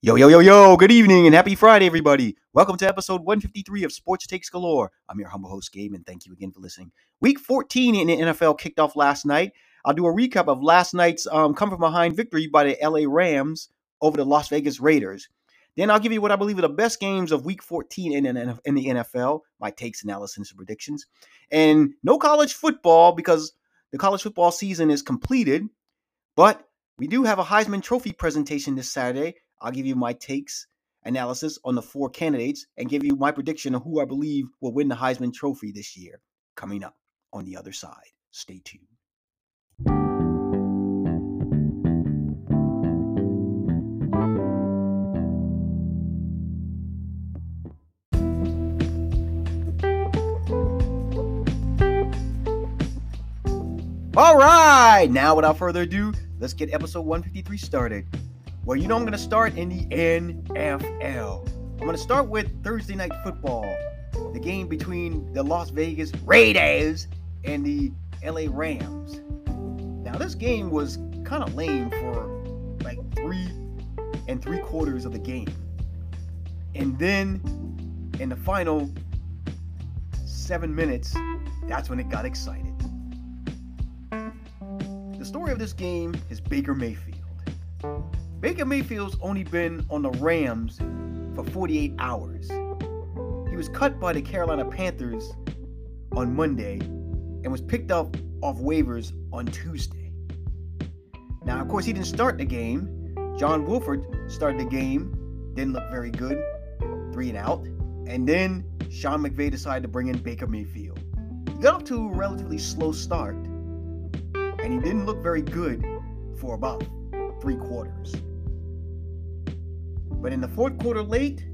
Yo, yo, yo, yo, good evening and happy Friday, everybody. Welcome to episode 153 of Sports Takes Galore. I'm your humble host, Gabe, and thank you again for listening. Week 14 in the NFL kicked off last night. I'll do a recap of last night's um, come from behind victory by the LA Rams over the Las Vegas Raiders. Then I'll give you what I believe are the best games of week 14 in, in, in the NFL, my takes, analysis, and predictions. And no college football because the college football season is completed, but we do have a Heisman Trophy presentation this Saturday I'll give you my takes, analysis on the four candidates, and give you my prediction of who I believe will win the Heisman Trophy this year. Coming up on the other side. Stay tuned. All right, now without further ado, let's get episode 153 started. Well, you know, I'm going to start in the NFL. I'm going to start with Thursday Night Football, the game between the Las Vegas Raiders and the LA Rams. Now, this game was kind of lame for like three and three quarters of the game. And then in the final seven minutes, that's when it got excited. The story of this game is Baker Mayfield. Baker Mayfield's only been on the Rams for 48 hours. He was cut by the Carolina Panthers on Monday and was picked up off waivers on Tuesday. Now, of course, he didn't start the game. John Wolford started the game, didn't look very good, three and out. And then Sean McVay decided to bring in Baker Mayfield. He got off to a relatively slow start, and he didn't look very good for about three quarters. But in the fourth quarter late,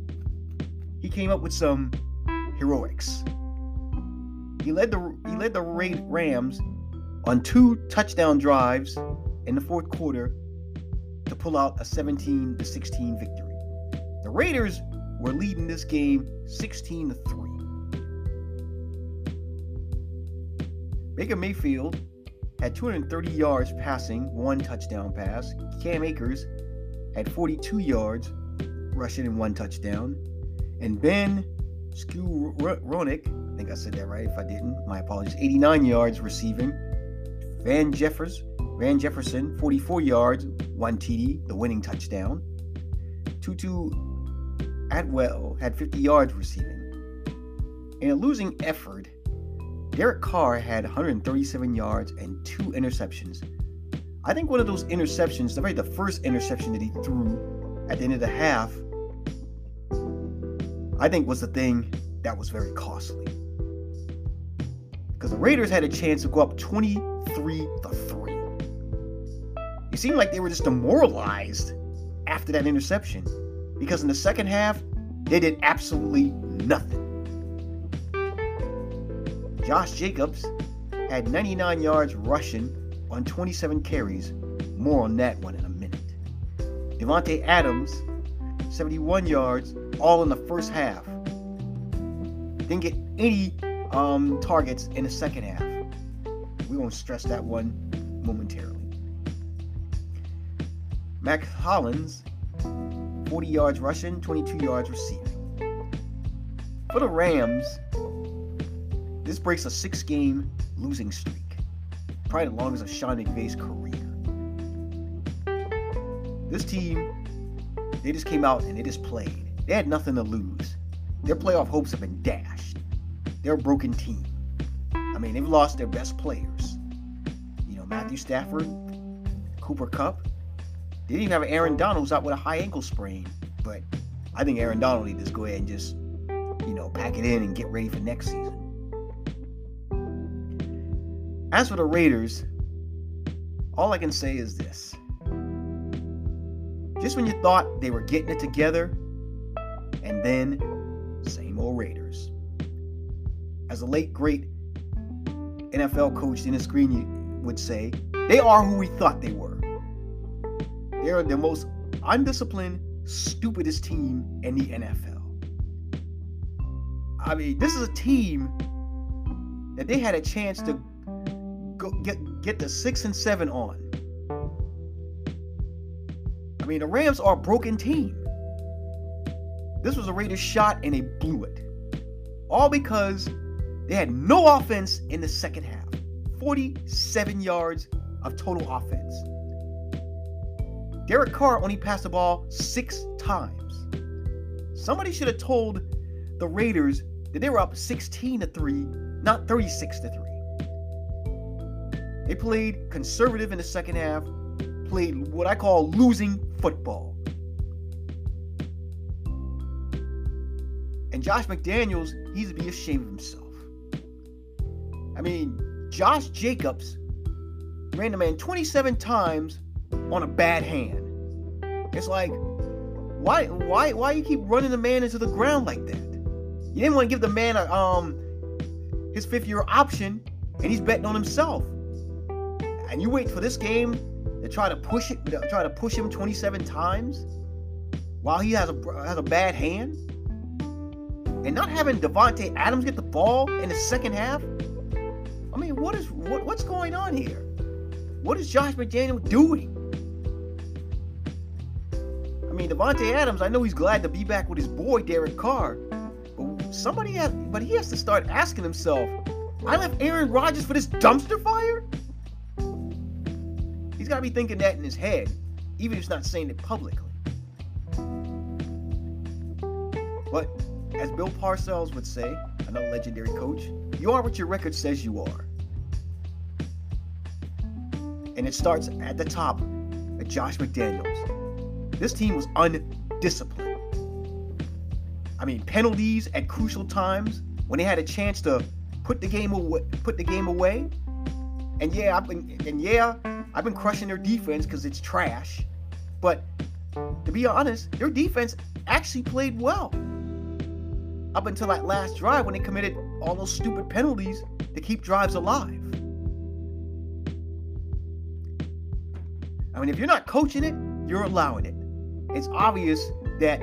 he came up with some heroics. He led the he led the Rams on two touchdown drives in the fourth quarter to pull out a 17 to 16 victory. The Raiders were leading this game 16 to 3. Baker Mayfield had 230 yards passing, one touchdown pass. Cam Akers had 42 yards, rushing and one touchdown. And Ben Skowronek, I think I said that right. If I didn't, my apologies. 89 yards receiving. Van Jeffers, Van Jefferson, 44 yards, one TD, the winning touchdown. Tutu Atwell had 50 yards receiving. In a losing effort, Derek Carr had 137 yards and two interceptions. I think one of those interceptions, the very the first interception that he threw at the end of the half, I think was the thing that was very costly. Because the Raiders had a chance to go up 23 to 3. It seemed like they were just demoralized after that interception. Because in the second half, they did absolutely nothing. Josh Jacobs had 99 yards rushing on 27 carries. More on that one in a minute. Davante Adams, 71 yards all in the first half. Didn't get any um, targets in the second half. We won't stress that one momentarily. Mack Hollins, 40 yards rushing, 22 yards receiving. For the Rams, this breaks a six game losing streak, probably the longest of Sean McVay's career. This team, they just came out and they just played. They had nothing to lose. Their playoff hopes have been dashed. They're a broken team. I mean, they've lost their best players. You know, Matthew Stafford, Cooper Kupp. They didn't even have Aaron Donald's out with a high ankle sprain. But I think Aaron Donald needs to go ahead and just, you know, pack it in and get ready for next season. As for the Raiders, all I can say is this. Just when you thought they were getting it together, and then, same old Raiders. As a late great NFL coach Dennis Green would say, they are who we thought they were. They are the most undisciplined, stupidest team in the NFL. I mean, this is a team that they had a chance to go get get the six and seven on. I mean, the Rams are a broken team. This was a Raiders shot and they blew it. All because they had no offense in the second half. 47 yards of total offense. Derek Carr only passed the ball six times. Somebody should have told the Raiders that they were up 16 to 3, not 36 to 3. They played conservative in the second half, played what I call losing football. Josh McDaniels, he's to be ashamed of himself. I mean, Josh Jacobs ran the man 27 times on a bad hand. It's like, why, why, why you keep running the man into the ground like that? You didn't want to give the man a, um his fifth year option, and he's betting on himself. And you wait for this game to try to push it, to try to push him 27 times while he has a has a bad hand, and not having Davante Adams get the ball in the second half. I mean, what is what, what's going on here? What is Josh McDaniel doing? I mean, Davante Adams, I know he's glad to be back with his boy Derek Carr, but somebody has, but he has to start asking himself, I left Aaron Rodgers for this dumpster fire? He's got to be thinking that in his head, even if he's not saying it publicly. But as Bill Parcells would say, another legendary coach, you are what your record says you are. And it starts at the top at Josh McDaniels. This team was undisciplined. I mean, penalties at crucial times when they had a chance to put the game away, put the game away. And yeah, I've been and yeah, I've been crushing their defense because it's trash. But to be honest, their defense actually played well. Up until that last drive when they committed all those stupid penalties to keep drives alive. I mean, if you're not coaching it, you're allowing it. It's obvious that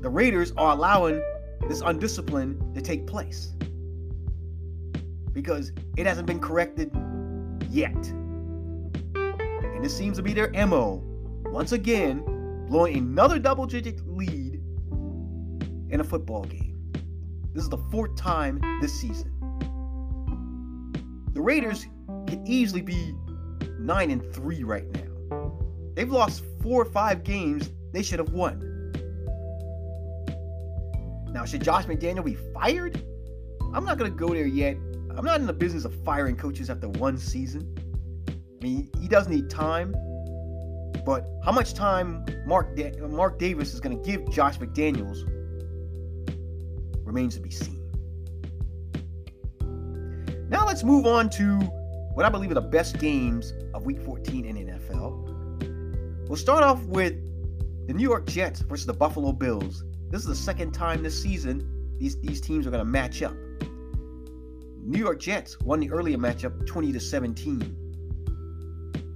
the Raiders are allowing this undiscipline to take place because it hasn't been corrected yet. And this seems to be their MO. Once again, blowing another double digit lead in a football game. This is the fourth time this season. The Raiders can easily be 9 and 3 right now. They've lost 4 or 5 games they should have won. Now, should Josh McDaniel be fired? I'm not going to go there yet. I'm not in the business of firing coaches after one season. I mean, he does need time. But how much time Mark da- Mark Davis is going to give Josh McDaniels remains to be seen. Now let's move on to what I believe are the best games of Week 14 in NFL. We'll start off with the New York Jets versus the Buffalo Bills. This is the second time this season these, these teams are going to match up. New York Jets won the earlier matchup 20 to 17.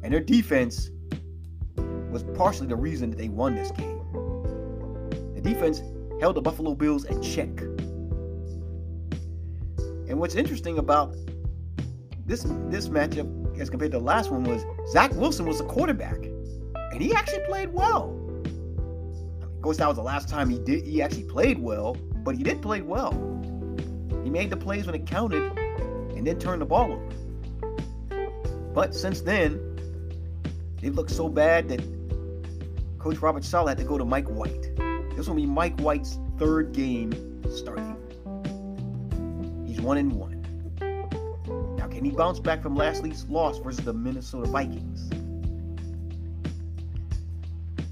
And their defense was partially the reason that they won this game. The defense held the Buffalo Bills in check. And what's interesting about this this matchup as compared to the last one was Zach Wilson was the quarterback, and he actually played well. Of course, that was the last time he did he actually played well, but he did play well. He made the plays when it counted and then turned the ball over. But since then, they looked so bad that Coach Robert Saleh had to go to Mike White. This will be Mike White's third game starting. He's one and one. Now, can he bounce back from last week's loss versus the Minnesota Vikings?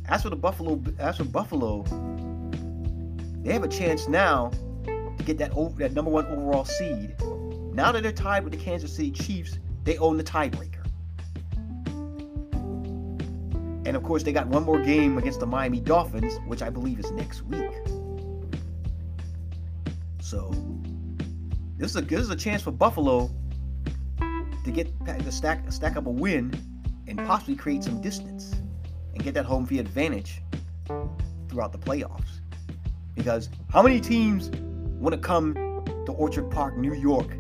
As for the Buffalo, as for Buffalo, they have a chance now to get that that number one overall seed. Now that they're tied with the Kansas City Chiefs, they own the tiebreaker. And of course, they got one more game against the Miami Dolphins, which I believe is next week. This is a this is a chance for Buffalo to get to stack stack up a win and possibly create some distance and get that home field advantage throughout the playoffs. Because how many teams want to come to Orchard Park, New York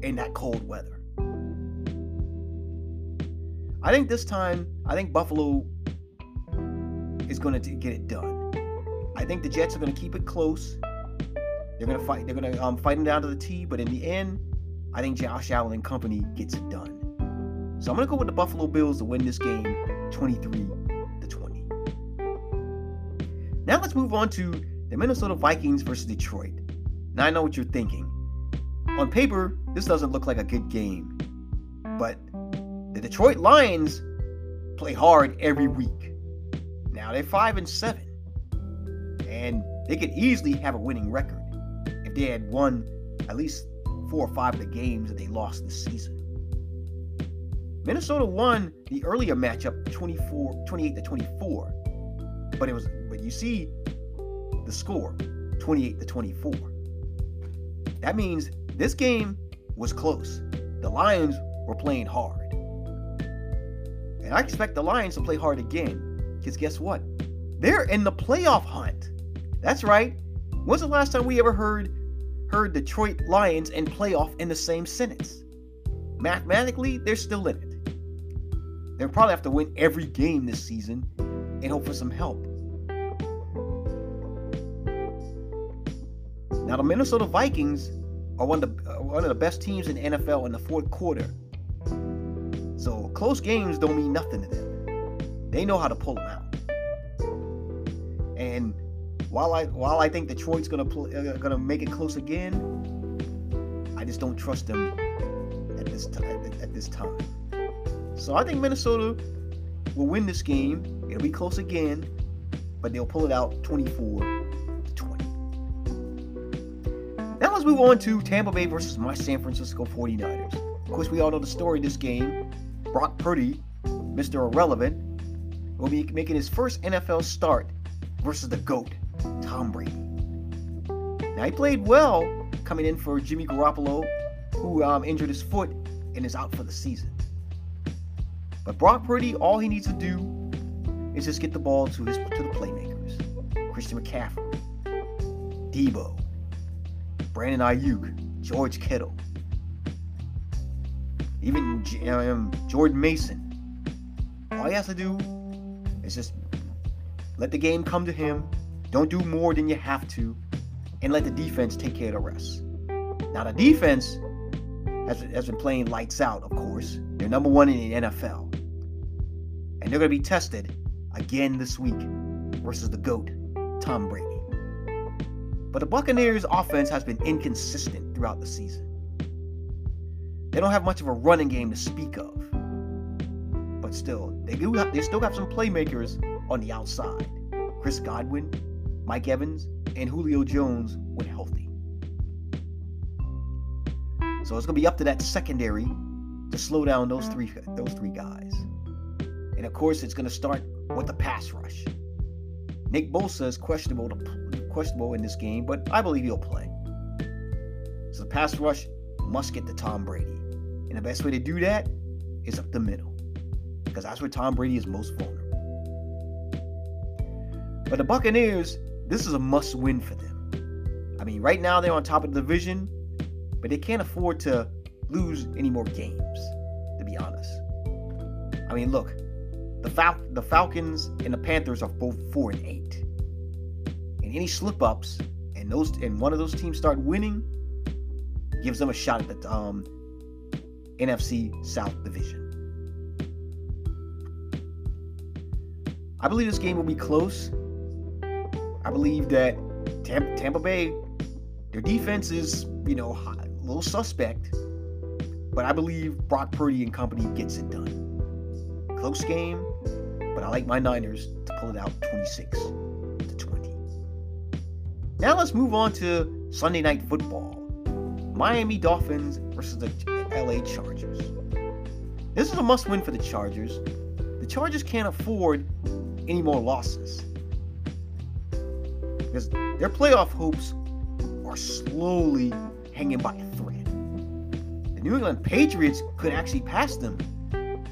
in that cold weather? I think this time, I think Buffalo is going to get it done. I think the Jets are going to keep it close. They're to fight. They're to um, fight them down to the T. But in the end, I think Josh Allen and company gets it done. So I'm to go with the Buffalo Bills to win this game, 23 to 20. Now let's move on to the Minnesota Vikings versus Detroit. Now I know what you're thinking. On paper, this doesn't look like a good game, but the Detroit Lions play hard every week. Now they're five and seven, and they could easily have a winning record they had won at least four or five of the games that they lost this season. Minnesota won the earlier matchup 24, 28 to 24, but it was but you see the score 28 to 24. That means this game was close. The Lions were playing hard. And I expect the Lions to play hard again. Because guess what? They're in the playoff hunt. That's right. When's the last time we ever heard heard Detroit Lions and playoff in the same sentence? Mathematically, they're still in it. They'll probably have to win every game this season and hope for some help. Now, the Minnesota Vikings are one of the uh, one of the best teams in the NFL in the fourth quarter. So close games don't mean nothing to them. They know how to pull them out. And while I while I think Detroit's gonna uh, gonna make it close again, I just don't trust them at this time. At this time, so I think Minnesota will win this game. It'll be close again, but they'll pull it out 24 20. Now let's move on to Tampa Bay versus my San Francisco 49ers. Of course, we all know the story of this game. Brock Purdy, Mr. Irrelevant, will be making his first NFL start versus the GOAT, Tom Brady. Now, he played well coming in for Jimmy Garoppolo, who um, injured his foot and is out for the season. But Brock Purdy, all he needs to do is just get the ball to his to the playmakers. Christian McCaffrey, Deebo, Brandon Aiyuk, George Kittle, even um, Jordan Mason. All he has to do is just let the game come to him. Don't do more than you have to, and let the defense take care of the rest. Now the defense has, has been playing lights out, of course. They're number one in the NFL, and they're going to be tested again this week versus the goat, Tom Brady. But the Buccaneers' offense has been inconsistent throughout the season. They don't have much of a running game to speak of. But still, they do have, they still have some playmakers on the outside. Chris Godwin, Mike Evans, and Julio Jones when healthy. So it's going to be up to that secondary to slow down those three those three guys. And of course, it's going to start with the pass rush. Nick Bosa is questionable to questionable in this game, but I believe he'll play. So the pass rush must get to Tom Brady. And the best way to do that is up the middle. Because that's where Tom Brady is most vulnerable. But the Buccaneers, this is a must win for them. I mean, right now they're on top of the division, but they can't afford to lose any more games, to be honest. I mean, look, the, Fal- the Falcons and the Panthers are both 4 and 8 And any slip ups and those and one of those teams start winning, gives them a shot at the um, NFC South Division. I believe this game will be close. I believe that Tampa, Bay, their defense is, you know, a little suspect, but I believe Brock Purdy and company gets it done. Close game, but I like my Niners to pull it out 26 to 20. Now let's move on to Sunday Night Football Miami Dolphins versus the LA Chargers. This is a must win for the Chargers. The Chargers can't afford any more losses because their playoff hopes are slowly hanging by a thread. The New England Patriots could actually pass them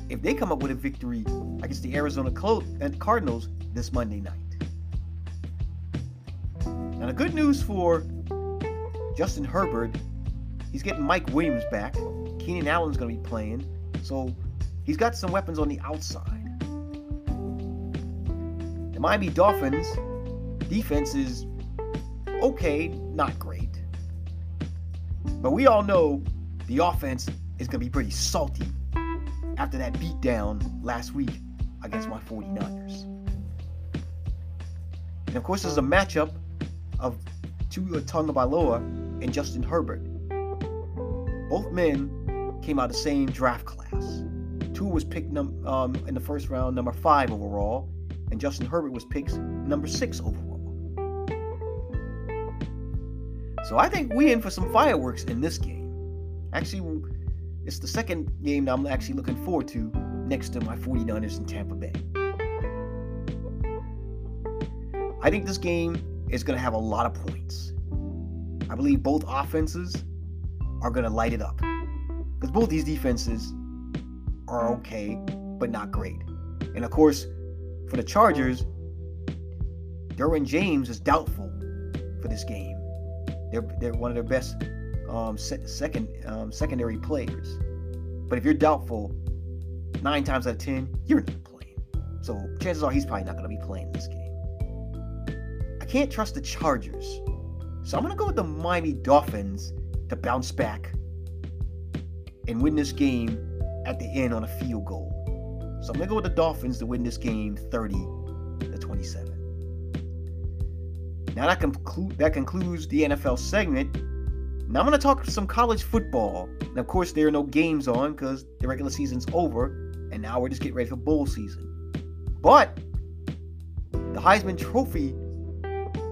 if they come up with a victory against the Arizona uh, Cardinals this Monday night. Now, the good news for Justin Herbert, he's getting Mike Williams back. Keenan Allen's going to be playing. So he's got some weapons on the outside. The Miami Dolphins defense is okay, not great. But we all know the offense is going to be pretty salty after that beatdown last week against my 49ers. And of course, there's a matchup of Tua Tagovailoa and Justin Herbert. Both men came out of the same draft class. Tua was picked num- um, in the first round, number five overall, and Justin Herbert was picked number six overall. So I think we in for some fireworks in this game. Actually, it's the second game that I'm actually looking forward to next to my 49ers in Tampa Bay. I think this game is going to have a lot of points. I believe both offenses are going to light it up. Because both these defenses are okay, but not great. And of course, for the Chargers, Derwin James is doubtful for this game. They're, they're one of their best um, se- second um, secondary players. But if you're doubtful, nine times out of ten, you're not playing. So chances are he's probably not going to be playing this game. I can't trust the Chargers, so I'm going to go with the Miami Dolphins to bounce back and win this game at the end on a field goal. So I'm going to go with the Dolphins to win this game 30 to 27. Now that, conclu- that concludes the NFL segment. Now I'm going to talk some college football. And of course, there are no games on because the regular season's over, and now we're just getting ready for bowl season. But the Heisman Trophy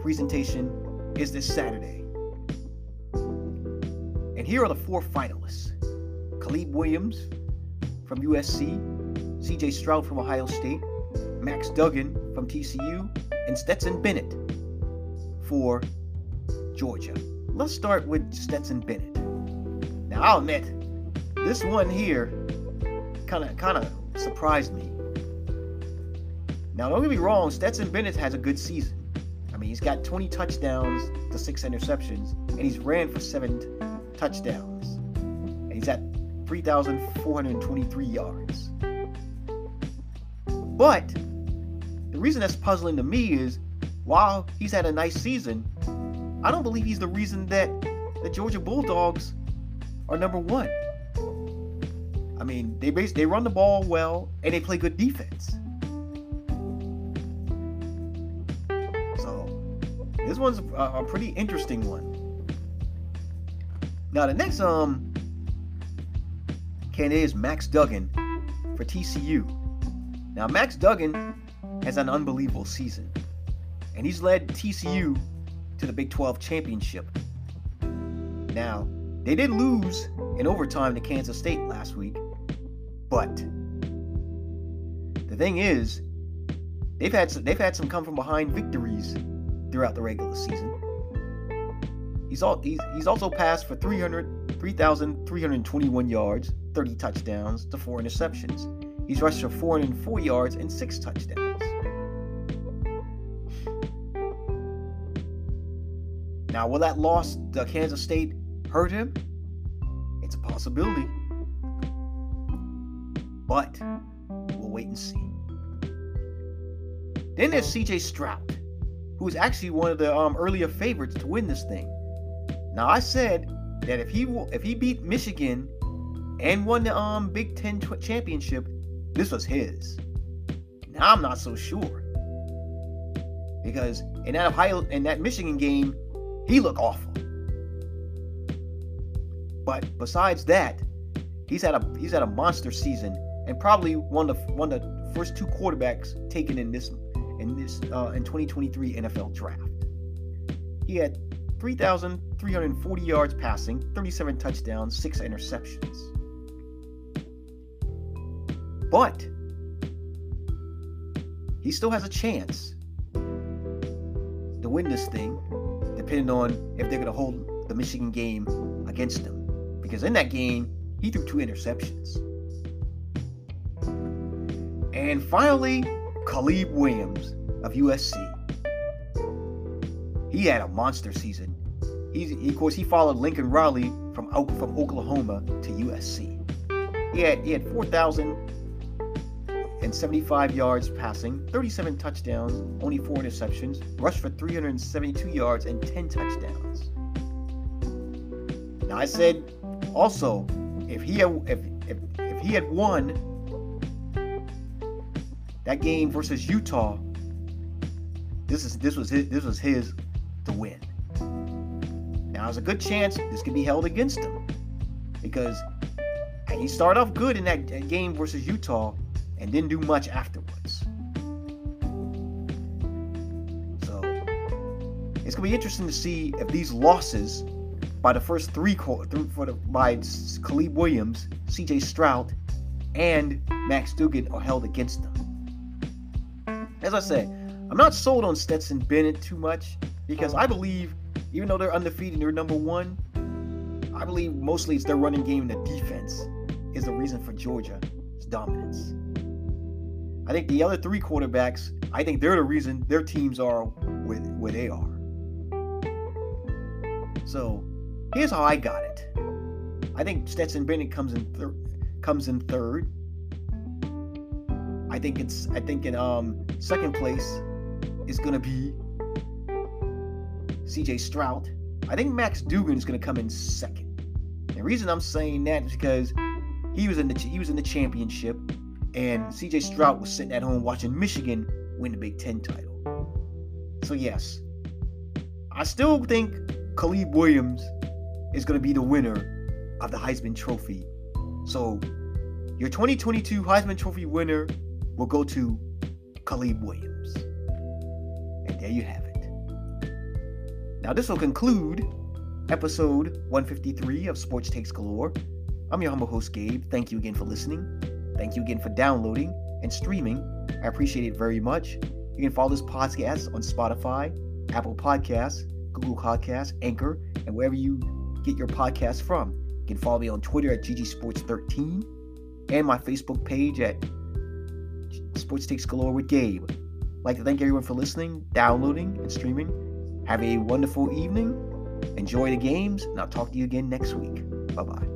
presentation is this Saturday. And here are the four finalists Caleb Williams from USC, CJ Stroud from Ohio State, Max Duggan from TCU, and Stetson Bennett for Georgia let's start with Stetson Bennett. Now I'll admit, this one here kind of kind of surprised me. Now don't get me wrong, Stetson Bennett has a good season. I mean, he's got 20 touchdowns to six interceptions, and he's ran for seven touchdowns, and he's at 3,423 yards. But the reason that's puzzling to me is, while he's had a nice season, I don't believe he's the reason that the Georgia Bulldogs are number one. I mean, they base, they run the ball well and they play good defense. So this one's a, a pretty interesting one. Now the next um candidate is Max Duggan for TCU. Now Max Duggan has an unbelievable season, and he's led TCU to the Big 12 championship. Now, they did lose in overtime to Kansas State last week, but the thing is, they've had some, they've had some come from behind victories throughout the regular season. He's all he's, he's also passed for 300 3,321 yards, 30 touchdowns to four interceptions. He's rushed for 404 yards and six touchdowns. Now, will that loss to Kansas State hurt him? It's a possibility. But we'll wait and see. Then there's CJ Stroud, who is actually one of the um, earlier favorites to win this thing. Now, I said that if he if he beat Michigan and won the um, Big Ten championship, this was his. Now I'm not so sure because in that Ohio in that Michigan game, he looked awful. But besides that, he's had a he's had a monster season and probably one of the, one of the first two quarterbacks taken in this in this uh, in 2023 NFL draft. He had 3,340 yards passing, 37 touchdowns, six interceptions. But he still has a chance to win this thing depending on if they're going to hold the Michigan game against him. Because in that game, he threw two interceptions. And finally, Caleb Williams of USC. He had a monster season. He, of course, he followed Lincoln Riley from from Oklahoma to USC. He had he had 4,000 375 yards passing, 37 touchdowns, only four interceptions, rushed for 372 yards and 10 touchdowns. Now I said also if he had, if, if if he had won that game versus Utah, this is this was his this was his to win. Now there's a good chance this could be held against him because he started off good in that game versus Utah and didn't do much afterwards. So it's gonna be interesting to see if these losses by the first three for the by Caleb Williams, C.J. Stroud, and Max Duggan are held against them. As I said, I'm not sold on Stetson Bennett too much because I believe, even though they're undefeated, they're number one. I believe mostly it's their running game and the defense is the reason for Georgia's dominance. I think the other three quarterbacks, I think they're the reason their teams are where, where they are. So here's how I got it. I think Stetson Bennett comes in third comes in third. I think it's I think in um second place is gonna be CJ Stroud. I think Max Duggan is gonna come in second. The reason I'm saying that is because he was in the he was in the championship, and CJ Stroud was sitting at home watching Michigan win the Big Ten title. So yes, I still think Caleb Williams is going to be the winner of the Heisman Trophy. So your 2022 Heisman Trophy winner will go to Caleb Williams. And there you have it. Now, this will conclude episode 153 of Sports Takes Galore. I'm your humble host, Gabe. Thank you again for listening. Thank you again for downloading and streaming. I appreciate it very much. You can follow this podcast on Spotify, Apple Podcasts, Google Podcasts, Anchor, and wherever you get your podcast from. You can follow me on Twitter at GGSports13 and my Facebook page at Sports Takes Galore with Gabe. I'd like to thank everyone for listening, downloading, and streaming. Have a wonderful evening. Enjoy the games, and I'll talk to you again next week. Bye bye.